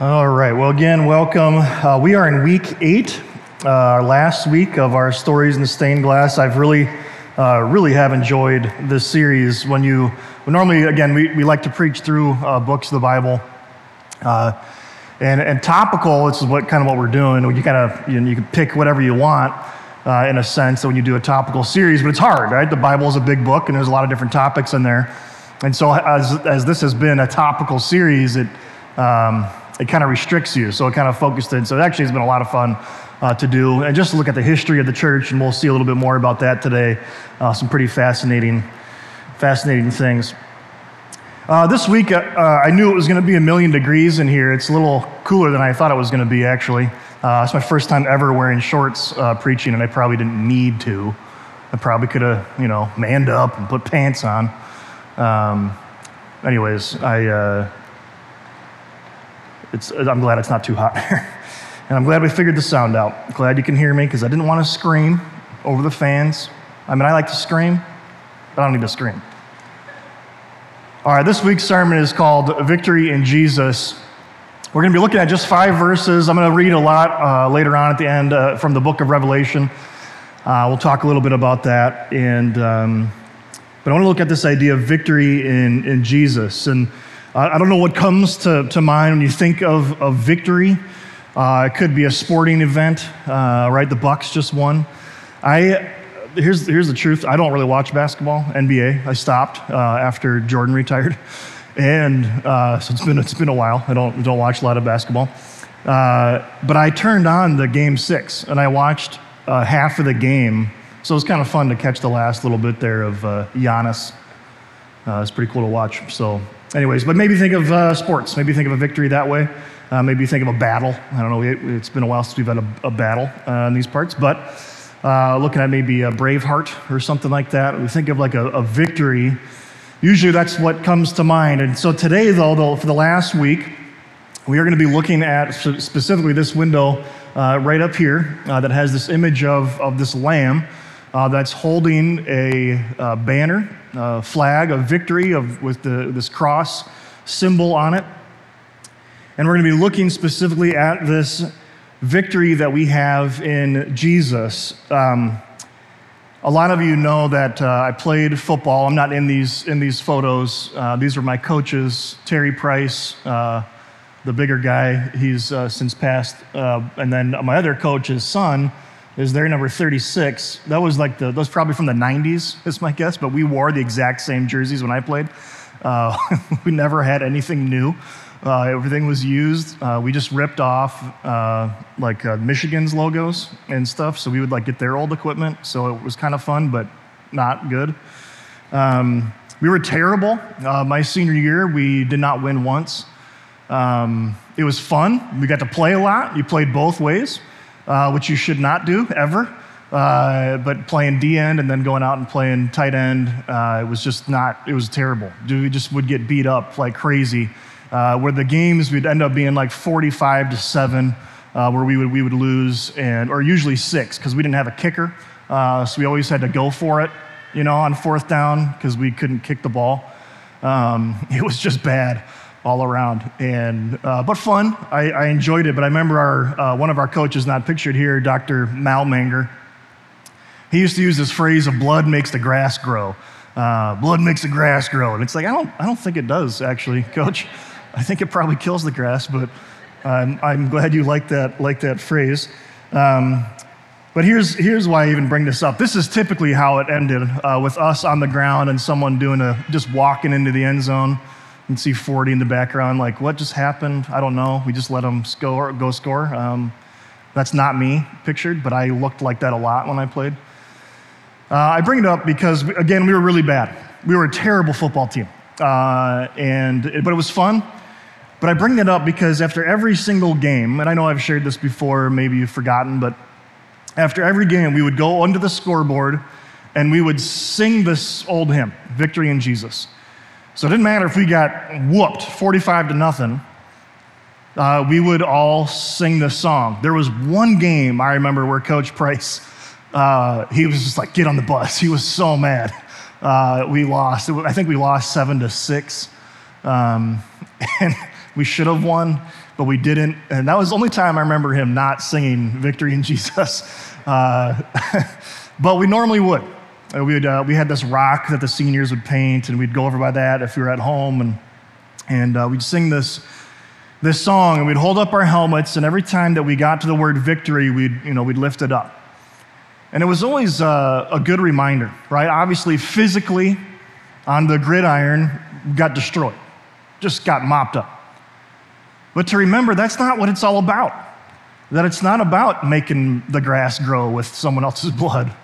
All right. Well, again, welcome. Uh, we are in week eight, uh, our last week of our stories in the stained glass. I've really, uh, really have enjoyed this series. When you well, normally, again, we, we like to preach through uh, books of the Bible, uh, and and topical. This is what kind of what we're doing. You kind of you, know, you can pick whatever you want. Uh, in a sense, when you do a topical series, but it's hard, right? The Bible is a big book, and there's a lot of different topics in there. And so, as, as this has been a topical series, it um, it kind of restricts you. So it kind of focused in. So it actually has been a lot of fun uh, to do. And just look at the history of the church, and we'll see a little bit more about that today. Uh, some pretty fascinating, fascinating things. Uh, this week, uh, uh, I knew it was going to be a million degrees in here. It's a little cooler than I thought it was going to be, actually. Uh, it's my first time ever wearing shorts preaching, and I probably didn't need to. I probably could have, you know, manned up and put pants on. Um, anyways, I it's, I'm glad it's not too hot here. and I'm glad we figured the sound out. Glad you can hear me because I didn't want to scream over the fans. I mean, I like to scream, but I don't need to scream. All right, this week's sermon is called Victory in Jesus. We're going to be looking at just five verses. I'm going to read a lot uh, later on at the end uh, from the book of Revelation. Uh, we'll talk a little bit about that. And, um, but I want to look at this idea of victory in, in Jesus. And I don't know what comes to, to mind when you think of, of victory. Uh, it could be a sporting event, uh, right? The Bucks just won. I here's here's the truth. I don't really watch basketball, NBA. I stopped uh, after Jordan retired, and uh, so it's been it's been a while. I don't don't watch a lot of basketball, uh, but I turned on the game six and I watched uh, half of the game. So it was kind of fun to catch the last little bit there of Giannis. it's pretty cool to watch. So Anyways, but maybe think of uh, sports. Maybe think of a victory that way. Uh, maybe think of a battle. I don't know. It's been a while since we've had a, a battle uh, in these parts, but uh, looking at maybe a Braveheart or something like that. We think of like a, a, victory. Usually that's what comes to mind. And so today, though, though for the last week, we are going to be looking at specifically this window uh, right up here uh, that has this image of, of this lamb that's holding a banner uh, flag of victory of, with the, this cross symbol on it. And we're going to be looking specifically at this victory that we have in Jesus. Um, a lot of you know that uh, I played football. I'm not in these, in these photos. Uh, these are my coaches, Terry Price, uh, the bigger guy. He's uh, since passed. Uh, and then my other coach, his son, is their number 36. That was like the, that was probably from the 90s, is my guess, but we wore the exact same jerseys when I played. Uh, we never had anything new. Uh, everything was used. Uh, we just ripped off uh, like uh, Michigan's logos and stuff. So we would like get their old equipment. So it was kind of fun, but not good. Um, we were terrible. Uh, my senior year, we did not win once. Um, it was fun. We got to play a lot. You played both ways uh, which you should not do ever. Uh, but playing D end and then going out and playing tight end, uh, it was just not, it was terrible. We just would get beat up like crazy. Uh, where the games would end up being like 45 to 7, uh, where we would, we would lose, and, or usually six, because we didn't have a kicker. Uh, so we always had to go for it, you know, on fourth down, because we couldn't kick the ball. Um, it was just bad all around. And, uh, but fun. I, I, enjoyed it. But I remember our, uh, one of our coaches, not pictured here, Dr. Malmanger, he used to use this phrase of blood makes the grass grow. Uh, blood makes the grass grow. And it's like, I don't, I don't think it does, actually, coach. I think it probably kills the grass, but I'm, I'm glad you like that, like that phrase. Um, but here's, here's why I even bring this up. This is typically how it ended uh, with us on the ground and someone doing a, just walking into the end zone can see 40 in the background, like, what just happened? I don't know. We just let them score, go score. Um, that's not me pictured, but I looked like that a lot when I played. Uh, I bring it up because, again, we were really bad. We were a terrible football team. Uh, and, but it was fun. But I bring that up because after every single game, and I know I've shared this before, maybe you've forgotten, but after every game, we would go under the scoreboard and we would sing this old hymn, Victory in Jesus. So it didn't matter if we got whooped 45 to nothing, uh, we would all sing this song. There was one game I remember where Coach Price, uh, he was just like, get on the bus. He was so mad. Uh, we lost. I think we lost seven to six. Um, and We should have won, but we didn't. And that was the only time I remember him not singing Victory in Jesus. Uh, but we normally would. Uh, we, would uh, we had this rock that the seniors would paint, and we'd go over by that if we were at home, and, and uh, we'd sing this, this song, and we'd hold up our helmets, and every time that we got to the word victory, we'd, you know, we'd lift it up. And it was always uh, a good reminder, right? Obviously, physically, on the gridiron, got destroyed, just got mopped up. But to remember, that's not what it's all about. That it's not about making the grass grow with someone else's blood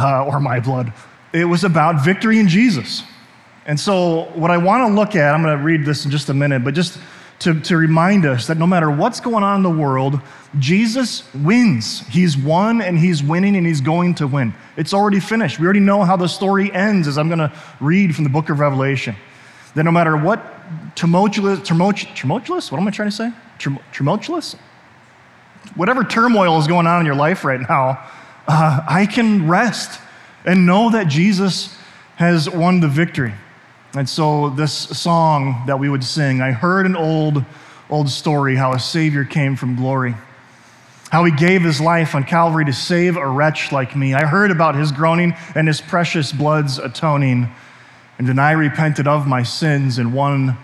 uh, or my blood. It was about victory in Jesus. And so, what I want to look at, I'm going to read this in just a minute, but just to, to remind us that no matter what's going on in the world, Jesus wins. He's won and he's winning and he's going to win. It's already finished. We already know how the story ends, as I'm going to read from the book of Revelation. That no matter what tumultuous, tumultuous, what am I trying to say? Tumultuous? Whatever turmoil is going on in your life right now, uh, I can rest and know that Jesus has won the victory. And so, this song that we would sing, I heard an old, old story how a Savior came from glory, how he gave his life on Calvary to save a wretch like me. I heard about his groaning and his precious blood's atoning. And then I repented of my sins and won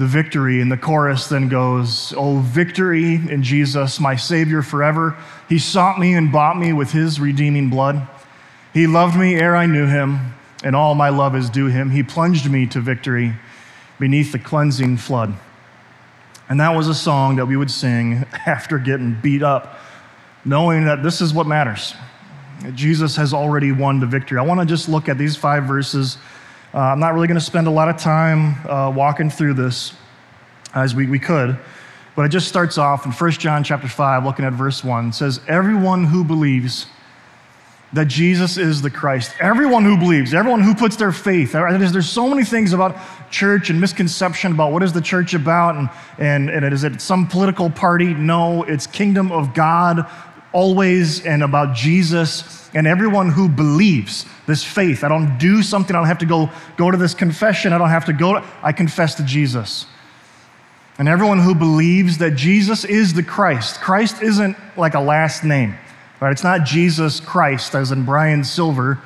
the victory. And the chorus then goes, Oh, victory in Jesus, my Savior forever. He sought me and bought me with his redeeming blood. He loved me ere I knew him and all my love is due him. He plunged me to victory beneath the cleansing flood. And that was a song that we would sing after getting beat up, knowing that this is what matters. Jesus has already won the victory. I want to just look at these five verses. Uh, I'm not really going to spend a lot of time uh, walking through this as we, we could, but it just starts off in 1 John chapter 5, looking at verse 1. says, Everyone who believes, that Jesus is the Christ. Everyone who believes, everyone who puts their faith, there's so many things about church and misconception about what is the church about and, and, and is it some political party? No, it's kingdom of God always and about Jesus and everyone who believes this faith. I don't do something, I don't have to go, go to this confession, I don't have to go, to, I confess to Jesus. And everyone who believes that Jesus is the Christ. Christ isn't like a last name. Right? It's not Jesus Christ, as in Brian Silver.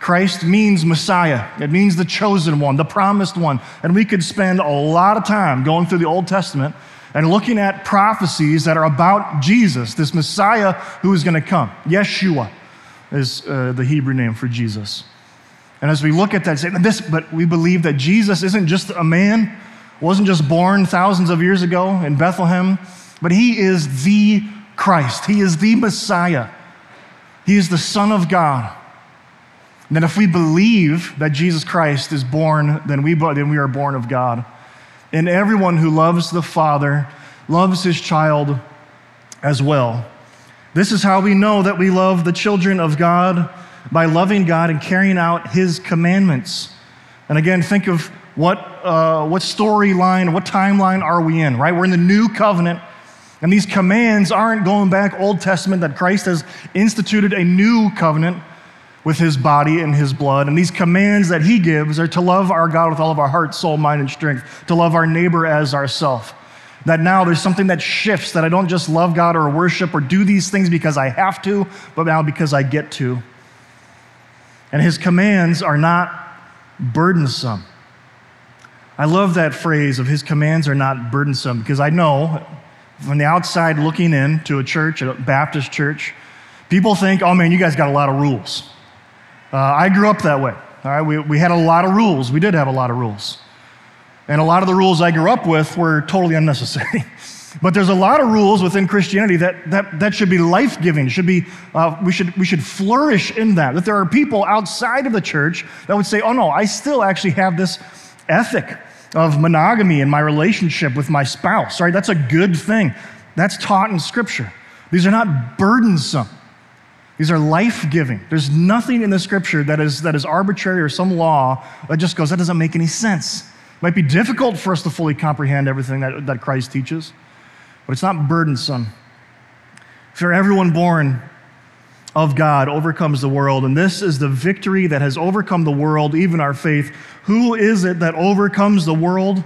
Christ means Messiah. It means the chosen one, the promised one. And we could spend a lot of time going through the Old Testament and looking at prophecies that are about Jesus, this Messiah who is going to come. Yeshua is uh, the Hebrew name for Jesus. And as we look at that, say this, but we believe that Jesus isn't just a man, wasn't just born thousands of years ago in Bethlehem, but he is the Christ. He is the Messiah. He is the Son of God. And that if we believe that Jesus Christ is born, then we, then we are born of God. And everyone who loves the Father loves his child as well. This is how we know that we love the children of God by loving God and carrying out his commandments. And again, think of what, uh, what storyline, what timeline are we in, right? We're in the new covenant and these commands aren't going back Old Testament, that Christ has instituted a new covenant with his body and his blood. And these commands that he gives are to love our God with all of our heart, soul, mind, and strength, to love our neighbor as ourself. That now there's something that shifts, that I don't just love God or worship or do these things because I have to, but now because I get to. And his commands are not burdensome. I love that phrase of his commands are not burdensome because I know from the outside looking in to a church, a Baptist church, people think, oh man, you guys got a lot of rules. Uh, I grew up that way. All right, we, we had a lot of rules. We did have a lot of rules. And a lot of the rules I grew up with were totally unnecessary. but there's a lot of rules within Christianity that, that, that should be life giving, should be, uh, we, should, we should flourish in that. That there are people outside of the church that would say, oh no, I still actually have this ethic of monogamy in my relationship with my spouse, right? That's a good thing. That's taught in Scripture. These are not burdensome. These are life giving. There's nothing in the scripture that is, that is arbitrary or some law that just goes, that doesn't make any sense. It might be difficult for us to fully comprehend everything that, that Christ teaches, but it's not burdensome. For everyone born of God overcomes the world, and this is the victory that has overcome the world, even our faith. Who is it that overcomes the world?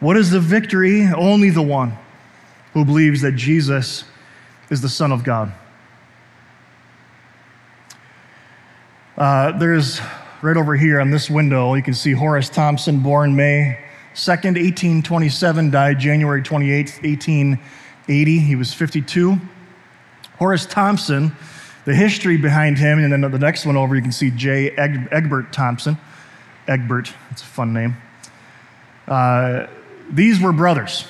What is the victory? Only the one who believes that Jesus is the Son of God. Uh, there's right over here on this window, you can see Horace Thompson, born May 2nd, 1827, died January 28th, 1880. He was 52. Horace Thompson, the history behind him, and then the next one over, you can see J. Egbert Thompson. Egbert, that's a fun name. Uh, these were brothers.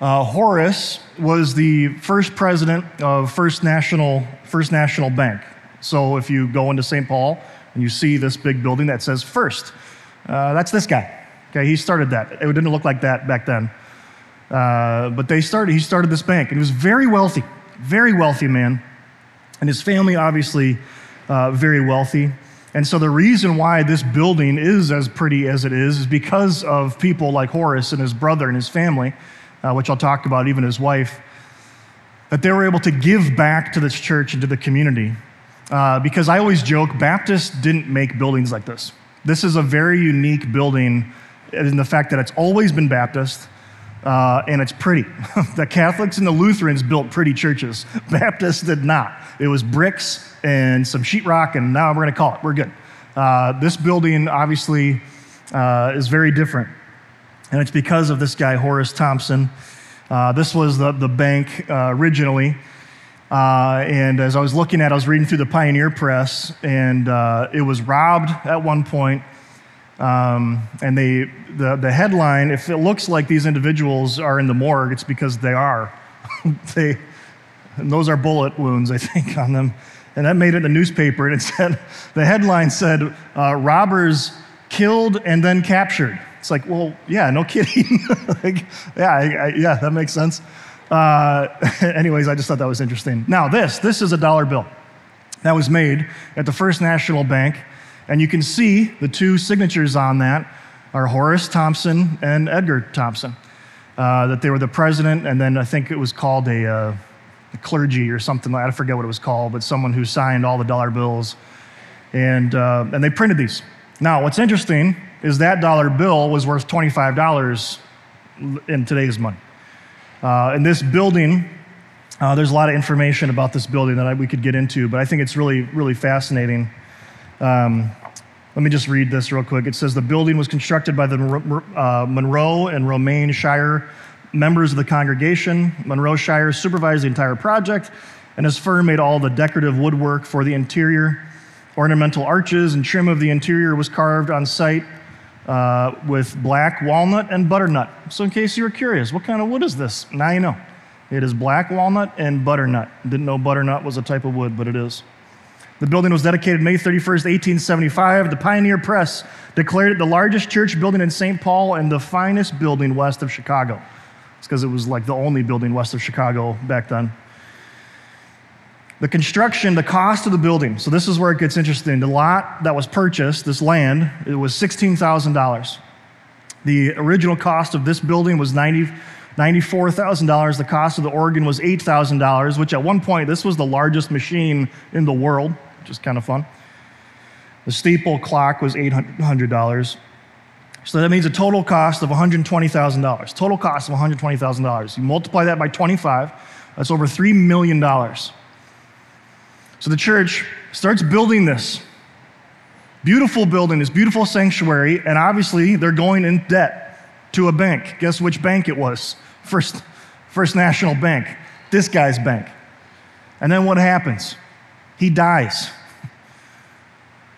Uh, Horace was the first president of First National, First National Bank. So if you go into St. Paul and you see this big building that says First, uh, that's this guy. Okay, he started that. It didn't look like that back then. Uh, but they started, he started this bank, and he was very wealthy, very wealthy man. And his family, obviously, uh, very wealthy. And so the reason why this building is as pretty as it is is because of people like Horace and his brother and his family uh, which I'll talk about, even his wife, that they were able to give back to this church and to the community. Uh, because I always joke, Baptists didn't make buildings like this. This is a very unique building in the fact that it's always been Baptist. Uh, and it's pretty. the Catholics and the Lutherans built pretty churches. Baptists did not. It was bricks and some sheetrock, and now we're going to call it. We're good. Uh, this building obviously uh, is very different and it's because of this guy, Horace Thompson. Uh, this was the, the bank uh, originally. Uh, and as I was looking at I was reading through the Pioneer Press, and uh, it was robbed at one point. Um, and they, the, the headline, if it looks like these individuals are in the morgue, it's because they are. they, and those are bullet wounds, I think, on them. And that made it in the newspaper, and it said, the headline said, uh, robbers killed and then captured. It's like, well, yeah, no kidding. like, yeah, I, I, yeah, that makes sense. Uh, anyways, I just thought that was interesting. Now, this, this is a dollar bill that was made at the First National Bank, and you can see the two signatures on that are Horace Thompson and Edgar Thompson. Uh, that they were the president, and then I think it was called a, uh, a clergy or something. I forget what it was called, but someone who signed all the dollar bills, and uh, and they printed these. Now, what's interesting is that dollar bill was worth $25 in today's money. Uh, and this building, uh, there's a lot of information about this building that I, we could get into, but I think it's really, really fascinating. Um, let me just read this real quick. It says the building was constructed by the uh, Monroe and Romaine Sheire members of the congregation. Monroe Sheire supervised the entire project, and his firm made all the decorative woodwork for the interior. Ornamental arches and trim of the interior was carved on site uh, with black walnut and butternut. So, in case you were curious, what kind of wood is this? Now you know. It is black walnut and butternut. Didn't know butternut was a type of wood, but it is. The building was dedicated May 31st, 1875. The Pioneer Press declared it the largest church building in St. Paul and the finest building west of Chicago. It's because it was like the only building west of Chicago back then. The construction, the cost of the building. So this is where it gets interesting. The lot that was purchased, this land, it was $16,000. The original cost of this building was 90, $94,000. The cost of the organ was $8,000, which at one point, this was the largest machine in the world, which is kind of fun. The steeple clock was $800. So that means a total cost of $120,000. Total cost of $120,000. You multiply that by 25, that's over $3 million. So the church starts building this beautiful building, this beautiful sanctuary, and obviously they're going in debt to a bank. Guess which bank it was? First, First National Bank, this guy's bank. And then what happens? He dies.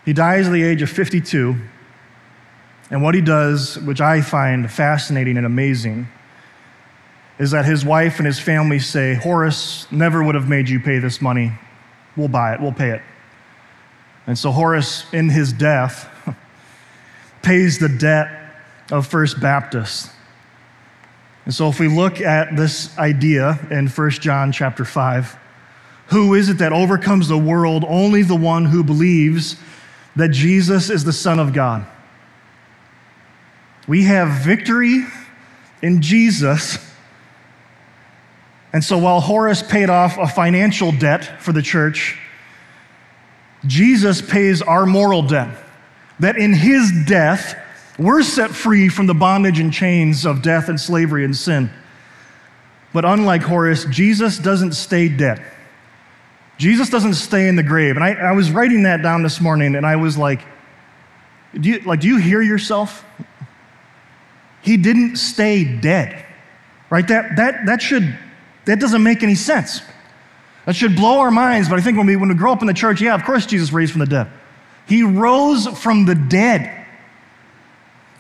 He dies at the age of 52. And what he does, which I find fascinating and amazing, is that his wife and his family say, Horace never would have made you pay this money. We'll buy it, we'll pay it. And so Horace, in his death, pays the debt of First Baptist. And so if we look at this idea in 1 John chapter 5, who is it that overcomes the world? Only the one who believes that Jesus is the Son of God. We have victory in Jesus and so while Horace paid off a financial debt for the church, Jesus pays our moral debt. That in his death, We're set free from the bondage and chains of death and slavery and sin. But unlike Horace, Jesus doesn't stay dead. Jesus doesn't stay in the grave. And I, I was writing that down this morning and I was like, do you, like, do you hear yourself? He didn't stay dead, right? That, that, that should, that doesn't make any sense. That should blow our minds, but I think when we, when we grow up in the church, yeah, of course Jesus raised from the dead. He rose from the dead,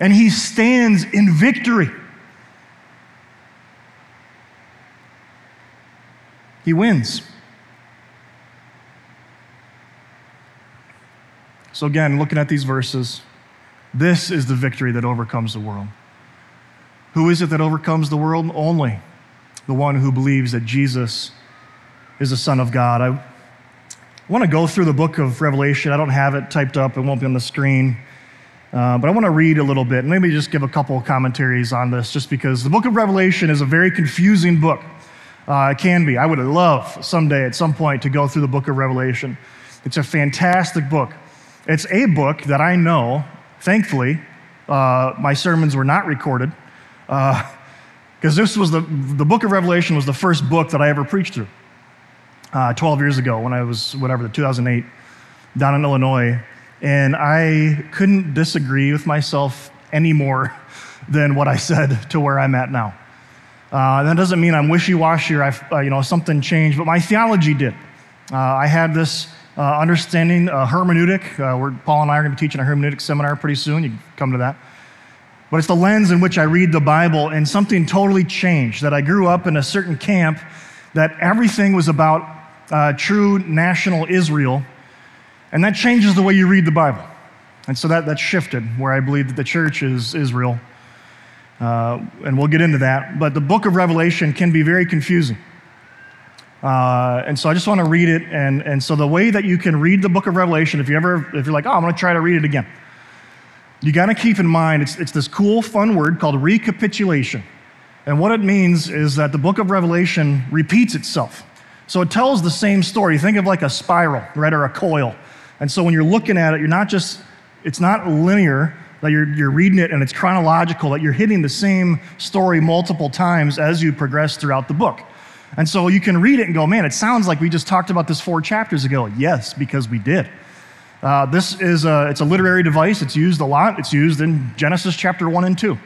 and he stands in victory. He wins. So, again, looking at these verses, this is the victory that overcomes the world. Who is it that overcomes the world? Only the one who believes that Jesus is the Son of God. I want to go through the book of Revelation. I don't have it typed up, it won't be on the screen. Uh, but I want to read a little bit and maybe just give a couple of commentaries on this, just because the book of Revelation is a very confusing book. Uh, it can be. I would love someday at some point to go through the book of Revelation. It's a fantastic book. It's a book that I know, thankfully, uh, my sermons were not recorded because this was the, the book of Revelation was the first book that I ever preached through uh, 12 years ago when I was, whatever, the 2008, down in Illinois. And I couldn't disagree with myself any more than what I said to where I'm at now. Uh, that doesn't mean I'm wishy-washy or I've, uh, you know, something changed, but my theology did. Uh, I had this uh, understanding uh, hermeneutic. Uh, where Paul and I are going to be teaching a hermeneutic seminar pretty soon. You can come to that. But it's the lens in which I read the Bible, and something totally changed. That I grew up in a certain camp that everything was about uh, true national Israel, and that changes the way you read the Bible. And so that, that shifted, where I believe that the church is Israel. Uh, and we'll get into that. But the book of Revelation can be very confusing. Uh, and so I just want to read it. And, and so the way that you can read the book of Revelation, if you ever, if you're like, oh, I'm going to try to read it again, you got to keep in mind it's, it's this cool, fun word called recapitulation. And what it means is that the book of Revelation repeats itself. So it tells the same story. Think of like a spiral, right, or a coil. And so when you're looking at it, you're not just, it's not linear, that you're, you're reading it and it's chronological, that you're hitting the same story multiple times as you progress throughout the book. And so you can read it and go, man, it sounds like we just talked about this four chapters ago. Yes, because we did. Uh, this is a, it's a literary device. It's used a lot. It's used in Genesis chapter 1 and 2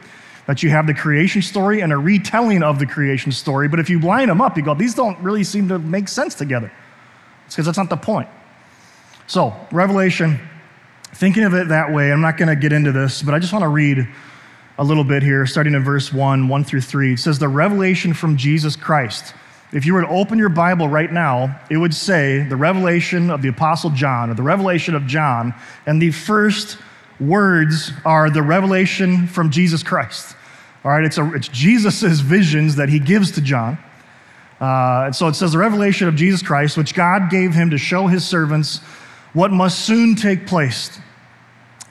that you have the creation story and a retelling of the creation story. But if you line them up, you go, these don't really seem to make sense together. It's because that's not the point. So, Revelation, thinking of it that way, I'm not going to get into this, but I just want to read a little bit here, starting in verse 1, 1 through 3. It says, The revelation from Jesus Christ. If you were to open your Bible right now, it would say the revelation of the Apostle John, or the revelation of John, and the first words are the revelation from Jesus Christ. All right, it's, it's Jesus' visions that he gives to John. Uh, and so it says the revelation of Jesus Christ, which God gave him to show his servants what must soon take place.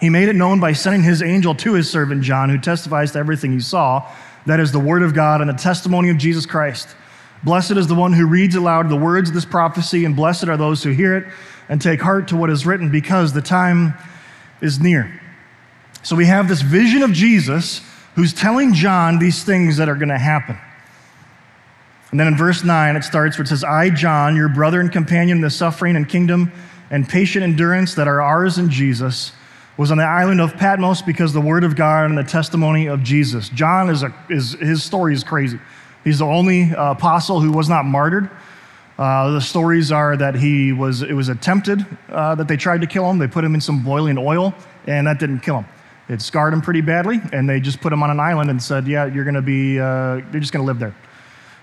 He made it known by sending his angel to his servant John, who testifies to everything he saw. That is the word of God and the testimony of Jesus Christ. Blessed is the one who reads aloud the words of this prophecy, and blessed are those who hear it and take heart to what is written, because the time is near. So we have this vision of Jesus who's telling John these things that are going to happen. And then in verse 9, it starts where it says, I, John, your brother and companion in the suffering and kingdom and patient endurance that are ours in Jesus, was on the island of Patmos because the word of God and the testimony of Jesus. John is, a, is his story is crazy. He's the only uh, apostle who was not martyred. Uh, the stories are that he was, it was attempted uh, that they tried to kill him. They put him in some boiling oil, and that didn't kill him. It scarred him pretty badly, and they just put him on an island and said, Yeah, you're going to be, uh, you're just going to live there.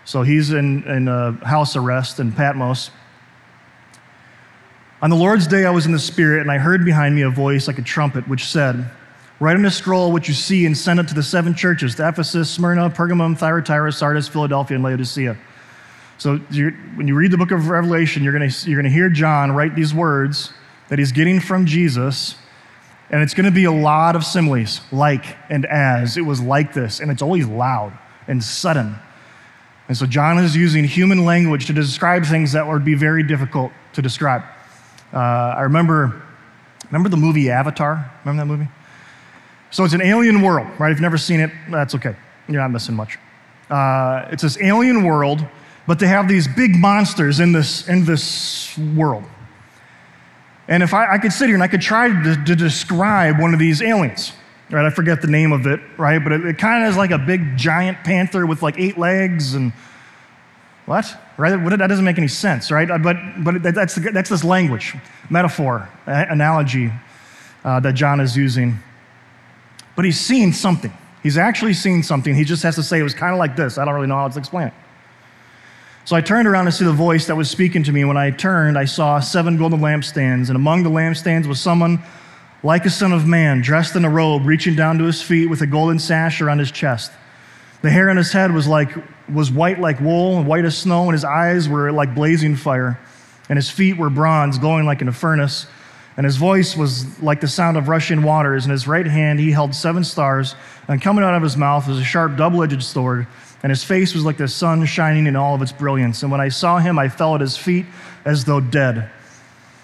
So he's in, in house arrest in Patmos. On the Lord's day, I was in the Spirit, and I heard behind me a voice like a trumpet, which said, Write on a scroll what you see and send it to the seven churches Ephesus, Smyrna, Pergamum, Thyatira, Sardis, Philadelphia, and Laodicea. So when you read the book of Revelation, you're going you're to hear John write these words that he's getting from Jesus and it's going to be a lot of similes, like and as. It was like this, and it's always loud and sudden. And so John is using human language to describe things that would be very difficult to describe. Uh, I remember, remember the movie Avatar? Remember that movie? So it's an alien world, right? If you've never seen it, that's okay. You're not missing much. Uh, it's this alien world, but they have these big monsters in this, in this world. And if I, I could sit here and I could try to, to, describe one of these aliens, right? I forget the name of it, right? But it, it kind of is like a big giant panther with like eight legs and what? Right? That doesn't make any sense, right? Uh, but, but that's, that's this language, metaphor, analogy uh, that John is using. But he's seen something. He's actually seen something. He just has to say it was kind of like this. I don't really know how to explain it. So I turned around to see the voice that was speaking to me. When I turned, I saw seven golden lampstands, and among the lampstands was someone like a son of man, dressed in a robe, reaching down to his feet with a golden sash around his chest. The hair on his head was like was white like wool, and white as snow, and his eyes were like blazing fire, and his feet were bronze, glowing like in a furnace. And his voice was like the sound of rushing waters. In his right hand he held seven stars, and coming out of his mouth was a sharp double-edged sword and his face was like the sun shining in all of its brilliance. And when I saw him, I fell at his feet as though dead.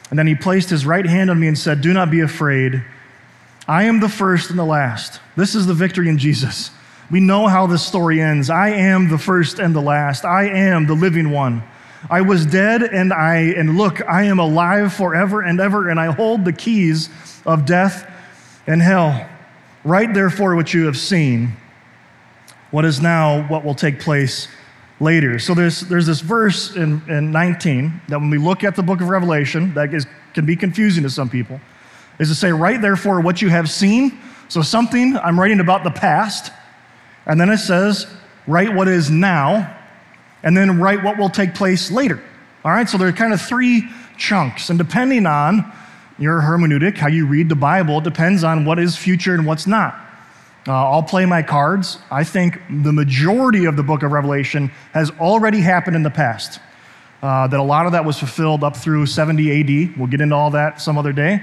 And then he placed his right hand on me and said, Do not be afraid. I am the first and the last. This is the victory in Jesus. We know how this story ends. I am the first and the last. I am the living one. I was dead and I and look, I am alive forever and ever and I hold the keys of death and hell. Write therefore what you have seen what is now what will take place later. So there's, there's this verse in, in 19 that when we look at the book of Revelation, that is, can be confusing to some people, is to say, write therefore what you have seen. So something, I'm writing about the past. And then it says, write what is now, and then write what will take place later. All right, so there are kind of three chunks. And depending on your hermeneutic, how you read the Bible, depends on what is future and what's not. Uh, I'll play my cards. I think the majority of the book of Revelation has already happened in the past. Uh, that a lot of that was fulfilled up through 70 AD. We'll get into all that some other day.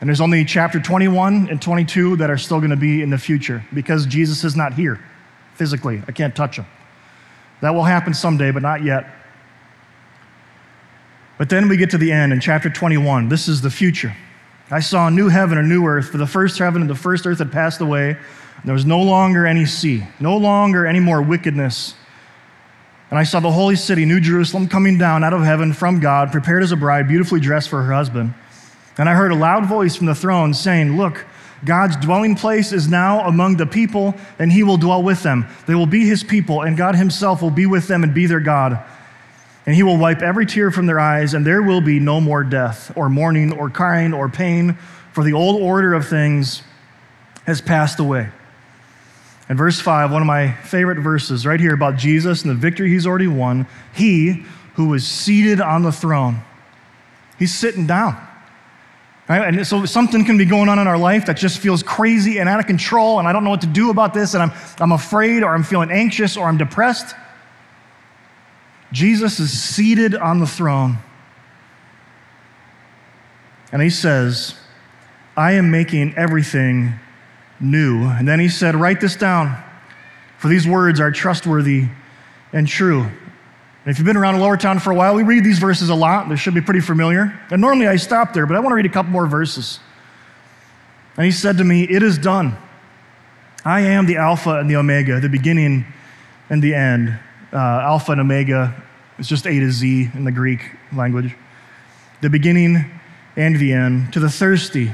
And there's only chapter 21 and 22 that are still going to be in the future because Jesus is not here physically. I can't touch him. That will happen someday, but not yet. But then we get to the end in chapter 21. This is the future. I saw a new heaven and a new earth, for the first heaven and the first earth had passed away and there was no longer any sea, no longer any more wickedness. And I saw the holy city, New Jerusalem, coming down out of heaven from God, prepared as a bride, beautifully dressed for her husband. And I heard a loud voice from the throne saying, Look, God's dwelling place is now among the people, and he will dwell with them. They will be his people, and God himself will be with them and be their God. And he will wipe every tear from their eyes, and there will be no more death, or mourning, or crying, or pain, for the old order of things has passed away. In verse 5, one of my favorite verses right here about Jesus and the victory he's already won, he who was seated on the throne, he's sitting down. Right? And so something can be going on in our life that just feels crazy and out of control, and I don't know what to do about this, and I'm, I'm afraid, or I'm feeling anxious, or I'm depressed. Jesus is seated on the throne. And he says, I am making everything new. And then he said, Write this down, for these words are trustworthy and true. And if you've been around Lower Town for a while, we read these verses a lot. They should be pretty familiar. And normally I stop there, but I want to read a couple more verses. And he said to me, It is done. I am the Alpha and the Omega, the beginning and the end. Uh, Alpha and Omega is just A to Z in the Greek language. The beginning and the end. To the thirsty,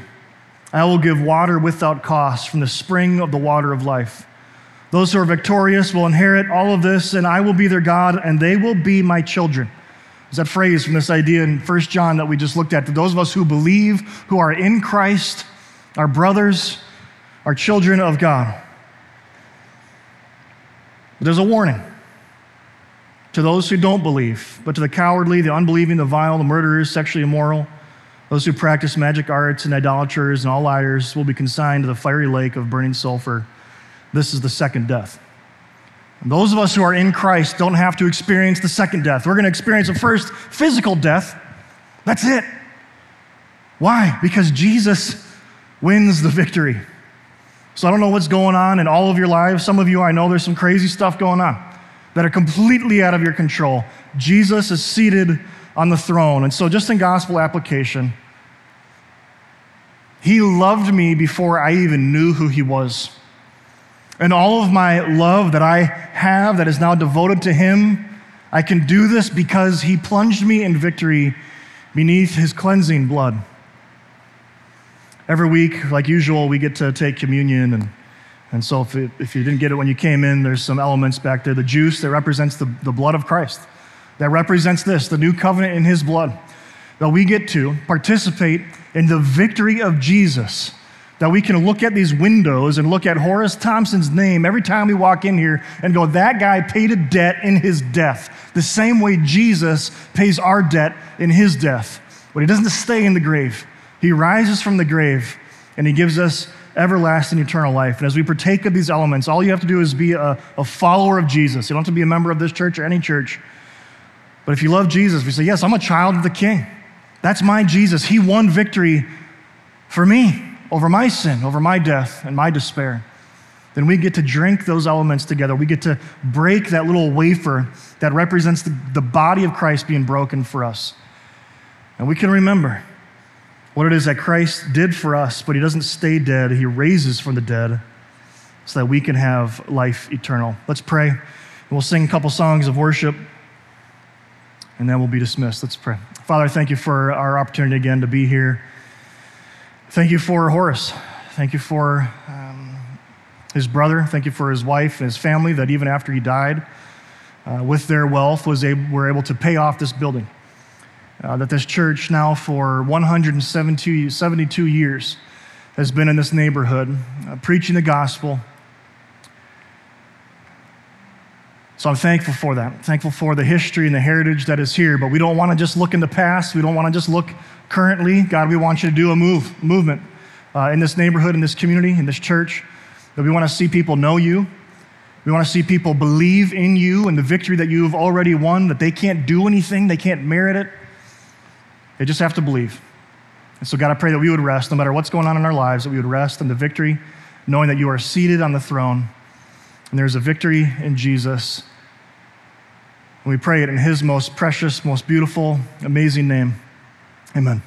I will give water without cost from the spring of the water of life. Those who are victorious will inherit all of this, and I will be their God, and they will be my children. Is that phrase from this idea in 1 John that we just looked at? That those of us who believe, who are in Christ, our brothers, are children of God. But there's a warning to those who don't believe, but to the cowardly, the unbelieving, the vile, the murderers, sexually immoral those who practice magic arts and idolaters and all liars will be consigned to the fiery lake of burning sulfur. This is the second death. And those of us who are in Christ don't have to experience the second death. We're going to experience the first physical death. That's it. Why? Because Jesus wins the victory. So I don't know what's going on in all of your lives. Some of you, I know there's some crazy stuff going on that are completely out of your control. Jesus is seated on the throne. And so, just in gospel application, He loved me before I even knew who He was. And all of my love that I have that is now devoted to Him, I can do this because He plunged me in victory beneath His cleansing blood. Every week, like usual, we get to take communion. And, and so, if, it, if you didn't get it when you came in, there's some elements back there. The juice that represents the, the blood of Christ, that represents this, the new covenant in His blood. That we get to participate in the victory of Jesus that we can look at these windows and look at Horace Thompson's name every time we walk in here and go, that guy paid a debt in his death, the same way Jesus pays our debt in his death. But he doesn't stay in the grave, he rises from the grave and he gives us everlasting eternal life. And as we partake of these elements, all you have to do is be a, a follower of Jesus. You don't have to be a member of this church or any church. But if you love Jesus, we say, Yes, I'm a child of the King. That's my Jesus. He won victory for me over my sin, over my death, and my despair, then we get to drink those elements together. We get to break that little wafer that represents the, the body of Christ being broken for us. And we can remember what it is that Christ did for us, but he doesn't stay dead. He raises from the dead so that we can have life eternal. Let's pray. We'll sing a couple songs of worship, and then we'll be dismissed. Let's pray. Father, thank you for our opportunity again to be here. Thank you for Horace. Thank you for um, his brother. Thank you for his wife and his family that even after he died, uh, with their wealth, was able, were able to pay off this building. Uh, that this church now for 172 72 years has been in this neighborhood uh, preaching the gospel. So I'm thankful for that. Thankful for the history and the heritage that is here. But we don't want to just look in the past. We don't want to just look currently, God, we want you to do a move, movement uh, in this neighborhood, in this community, in this church. That we want to see people know you. We want to see people believe in you and the victory that you've already won, that they can't do anything, they can't merit it. They just have to believe. And so, God, I pray that we would rest, no matter what's going on in our lives, that we would rest in the victory, knowing that you are seated on the throne and there's a victory in Jesus. And we pray it in his most precious, most beautiful, amazing name. Amen.